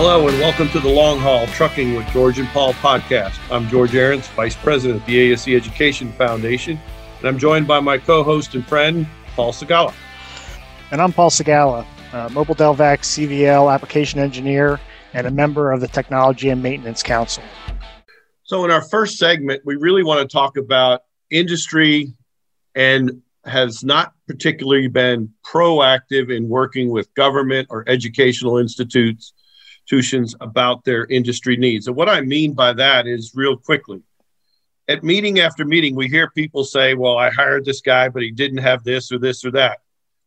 Hello and welcome to the Long Haul Trucking with George and Paul podcast. I'm George Arrants, Vice President of the ASE Education Foundation, and I'm joined by my co-host and friend, Paul Segala. And I'm Paul Segala, uh, Mobil Delvac CVL application engineer and a member of the Technology and Maintenance Council. So in our first segment, we really want to talk about industry and has not particularly been proactive in working with government or educational institutes institutions about their industry needs. And what I mean by that is real quickly. At meeting after meeting, we hear people say, Well, I hired this guy, but he didn't have this or this or that.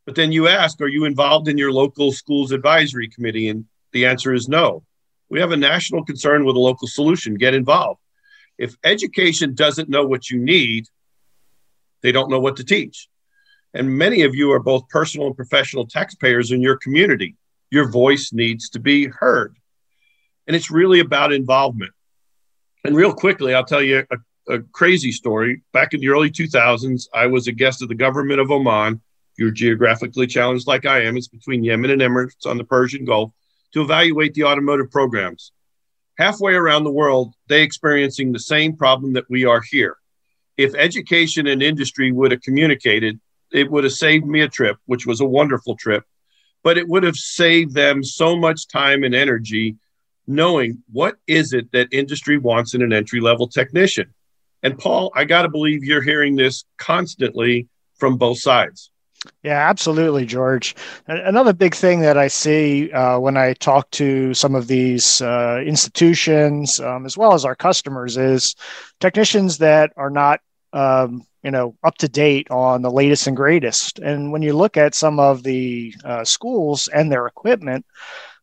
But then you ask, Are you involved in your local schools advisory committee? And the answer is no. We have a national concern with a local solution. Get involved. If education doesn't know what you need, they don't know what to teach. And many of you are both personal and professional taxpayers in your community your voice needs to be heard. And it's really about involvement. And real quickly, I'll tell you a, a, crazy story. Back in the early 2000s, I was a guest of the government of Oman. You're geographically challenged like I am. It's between Yemen and Emirates on the Persian Gulf to evaluate the automotive programs. Halfway around the world, they experiencing the same problem that we are here. If education and industry would have communicated, it would have saved me a trip, which was a wonderful trip but it would have saved them so much time and energy knowing what is it that industry wants in an entry level technician. And Paul, I got to believe you're hearing this constantly from both sides. Yeah, absolutely, George. Another big thing that I see uh, when I talk to some of these uh, institutions, um, as well as our customers, is technicians that are not um, you know up to date on the latest and greatest. And when you look at some of the uh, schools and their equipment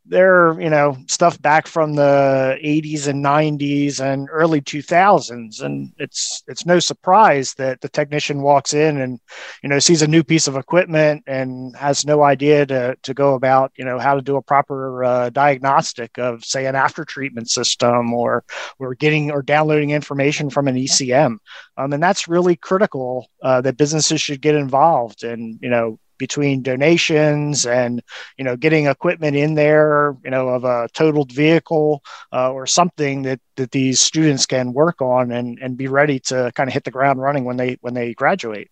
they're you know stuff back from the 80s and 90s and early 2000s and it's it's no surprise that the technician walks in and you know sees a new piece of equipment and has no idea to to go about you know how to do a proper uh, diagnostic of say an after treatment system or or getting or downloading information from an ECM um, and that's really critical uh, that businesses should get involved and you know between donations and you know getting equipment in there you know of a totaled vehicle uh, or something that that these students can work on and and be ready to kind of hit the ground running when they when they graduate.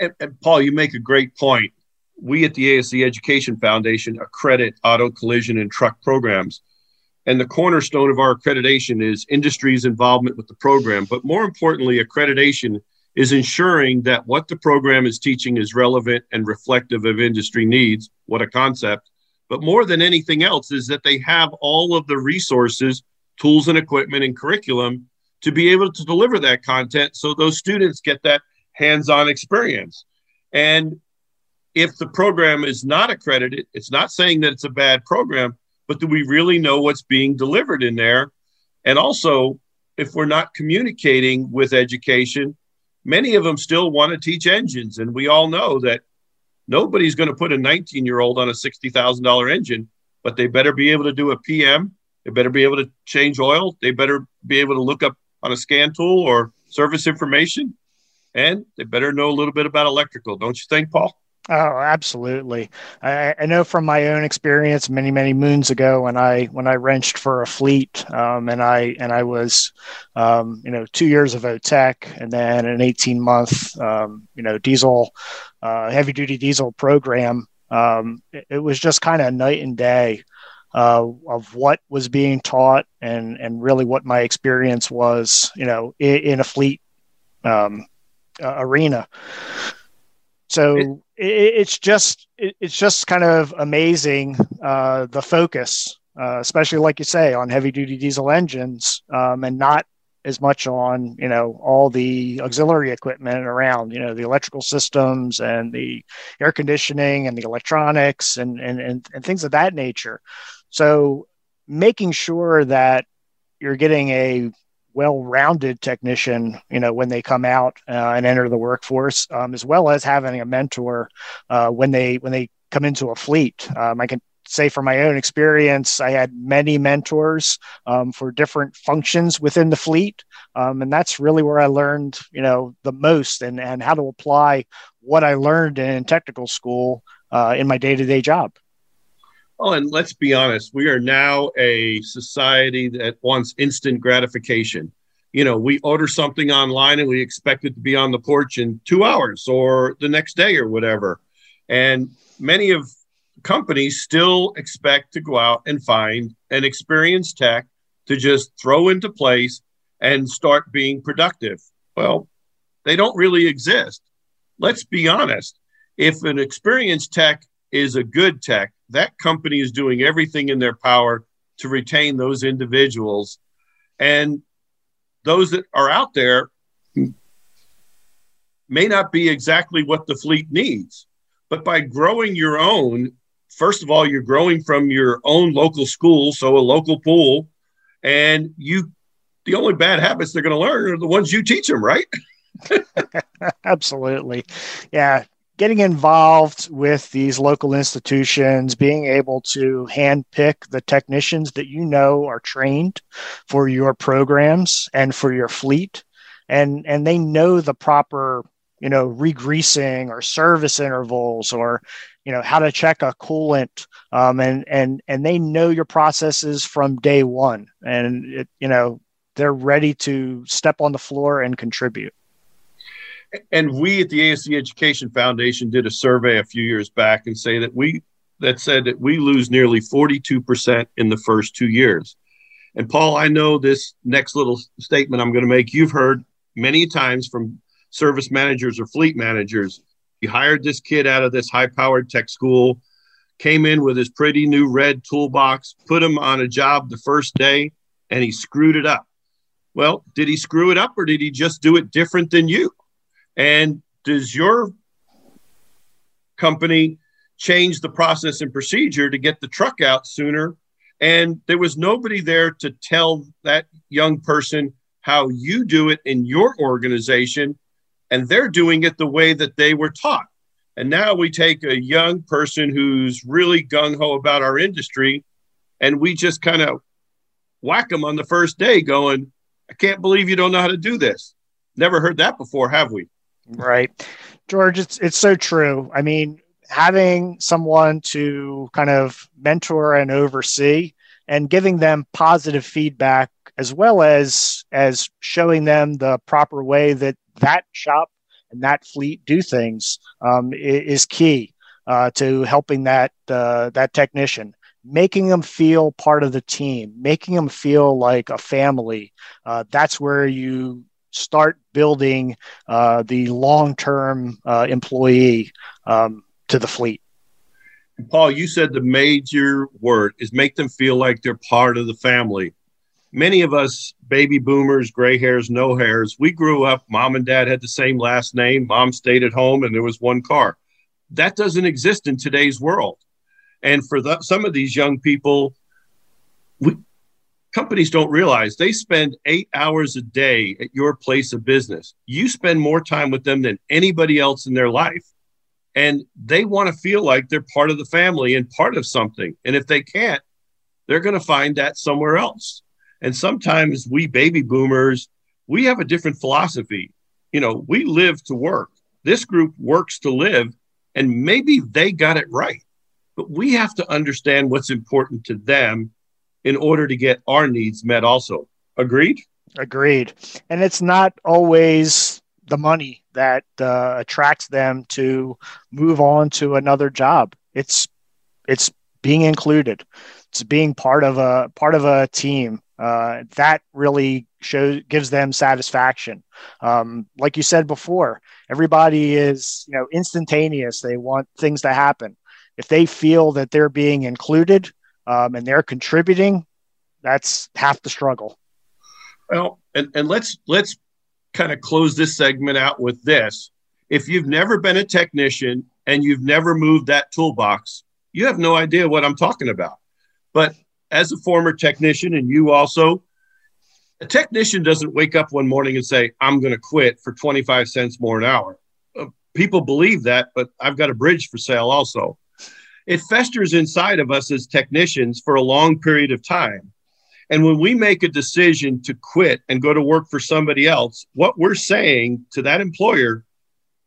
And, and paul you make a great point. We at the ASE Education Foundation accredit auto collision and truck programs. And the cornerstone of our accreditation is industry's involvement with the program but more importantly accreditation is ensuring that what the program is teaching is relevant and reflective of industry needs. What a concept. But more than anything else, is that they have all of the resources, tools, and equipment and curriculum to be able to deliver that content so those students get that hands on experience. And if the program is not accredited, it's not saying that it's a bad program, but do we really know what's being delivered in there? And also, if we're not communicating with education, many of them still want to teach engines. And we all know that nobody's going to put a 19 year old on a $60,000 engine, but they better be able to do a PM. They better be able to change oil. They better be able to look up on a scan tool or service information. And they better know a little bit about electrical, don't you think, Paul? Oh, absolutely. I, I, know from my own experience many, many moons ago when I when I wrenched for a fleet, um, and I and I was, um, you know, two years of OTEC and then an eighteen month, um, you know, diesel, uh, heavy duty diesel program. Um, it, it, was just kind of night and day uh, of what was being taught and and really what my experience was, you know, in, in a fleet uh, arena. So it, it, it's just it, it's just kind of amazing uh, the focus, uh, especially like you say, on heavy duty diesel engines, um, and not as much on you know all the auxiliary equipment around you know the electrical systems and the air conditioning and the electronics and and and, and things of that nature. So making sure that you're getting a well-rounded technician, you know, when they come out uh, and enter the workforce, um, as well as having a mentor uh, when they when they come into a fleet. Um, I can say from my own experience, I had many mentors um, for different functions within the fleet, um, and that's really where I learned, you know, the most and and how to apply what I learned in technical school uh, in my day-to-day job. Oh, and let's be honest, we are now a society that wants instant gratification. You know, we order something online and we expect it to be on the porch in two hours or the next day or whatever. And many of companies still expect to go out and find an experienced tech to just throw into place and start being productive. Well, they don't really exist. Let's be honest. If an experienced tech is a good tech, that company is doing everything in their power to retain those individuals. And those that are out there may not be exactly what the fleet needs. But by growing your own, first of all, you're growing from your own local school, so a local pool, and you the only bad habits they're going to learn are the ones you teach them, right? Absolutely. Yeah. Getting involved with these local institutions, being able to handpick the technicians that you know are trained for your programs and for your fleet, and and they know the proper you know regreasing or service intervals or you know how to check a coolant um, and and and they know your processes from day one and it, you know they're ready to step on the floor and contribute and we at the ASE Education Foundation did a survey a few years back and say that we that said that we lose nearly 42% in the first 2 years. And Paul, I know this next little statement I'm going to make you've heard many times from service managers or fleet managers. You hired this kid out of this high-powered tech school, came in with his pretty new red toolbox, put him on a job the first day, and he screwed it up. Well, did he screw it up or did he just do it different than you? And does your company change the process and procedure to get the truck out sooner? And there was nobody there to tell that young person how you do it in your organization. And they're doing it the way that they were taught. And now we take a young person who's really gung ho about our industry and we just kind of whack them on the first day going, I can't believe you don't know how to do this. Never heard that before, have we? Right. George, it's it's so true. I mean, having someone to kind of mentor and oversee and giving them positive feedback as well as as showing them the proper way that that shop and that fleet do things um, is key uh, to helping that uh, that technician making them feel part of the team making them feel like a family uh, that's where you start building uh, the long term uh, employee um, to the fleet. Paul, you said the major word is make them feel like they're part of the family. Many of us, baby boomers, gray hairs, no hairs, we grew up, mom and dad had the same last name, mom stayed at home, and there was one car. That doesn't exist in today's world. And for the, some of these young people, we, companies don't realize they spend eight hours a day at your place of business. You spend more time with them than anybody else in their life. And they want to feel like they're part of the family and part of something. And if they can't, they're going to find that somewhere else. And sometimes we baby boomers, we have a different philosophy. You know, we live to work. This group works to live. And maybe they got it right. But we have to understand what's important to them in order to get our needs met also. Agreed? Agreed. And it's not always the money that uh, attracts them to move on to another job. It's it's being included. It's being part of a part of a team. Uh, that really shows gives them satisfaction. Um, like you said before, everybody is you know instantaneous. They want things to happen. If they feel that they're being included, um, and they're contributing, that's half the struggle. Well, and, and let's let's kind of close this segment out with this. If you've never been a technician and you've never moved that toolbox, you have no idea what I'm talking about. But as a former technician, and you also, a technician doesn't wake up one morning and say, I'm going to quit for 25 cents more an hour. Uh, people believe that, but I've got a bridge for sale also it festers inside of us as technicians for a long period of time. And when we make a decision to quit and go to work for somebody else, what we're saying to that employer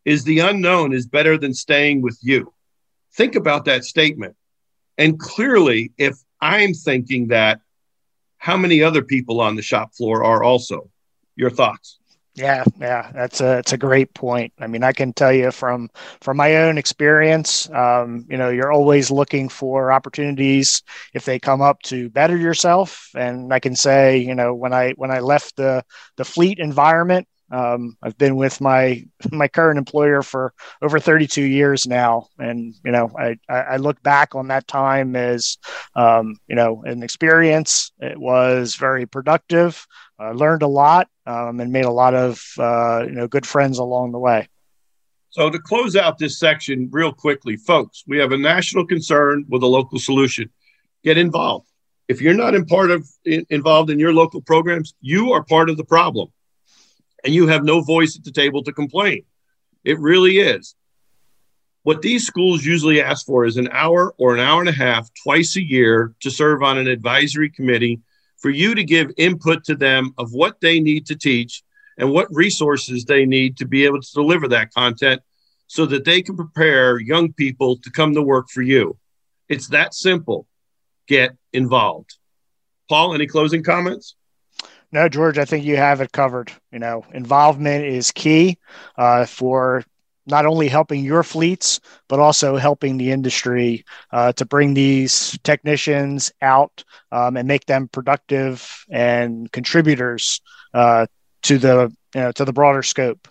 is the unknown is better than staying with you. Think about that statement. And clearly, if I'm thinking that, how many other people on the shop floor are also? Your thoughts? Yeah, yeah, that's a it's a great point. I mean, I can tell you from from my own experience, um, you know, you're always looking for opportunities if they come up to better yourself. And I can say, you know, when I when I left the the fleet environment, um, I've been with my my current employer for over 32 years now, and you know I, I look back on that time as um, you know an experience. It was very productive. I learned a lot um, and made a lot of uh, you know good friends along the way. So to close out this section real quickly, folks, we have a national concern with a local solution. Get involved. If you're not in part of in, involved in your local programs, you are part of the problem and you have no voice at the table to complain. It really is. What these schools usually ask for is an hour or an hour and a half twice a year to serve on an advisory committee for you to give input to them of what they need to teach and what resources they need to be able to deliver that content so that they can prepare young people to come to work for you. It's that simple. Get involved. Paul, any closing comments? No, George, I think you have it covered. You know, involvement is key uh, for not only helping your fleets, but also helping the industry uh, to bring these technicians out um, and make them productive and contributors uh, to the you know, to the broader scope.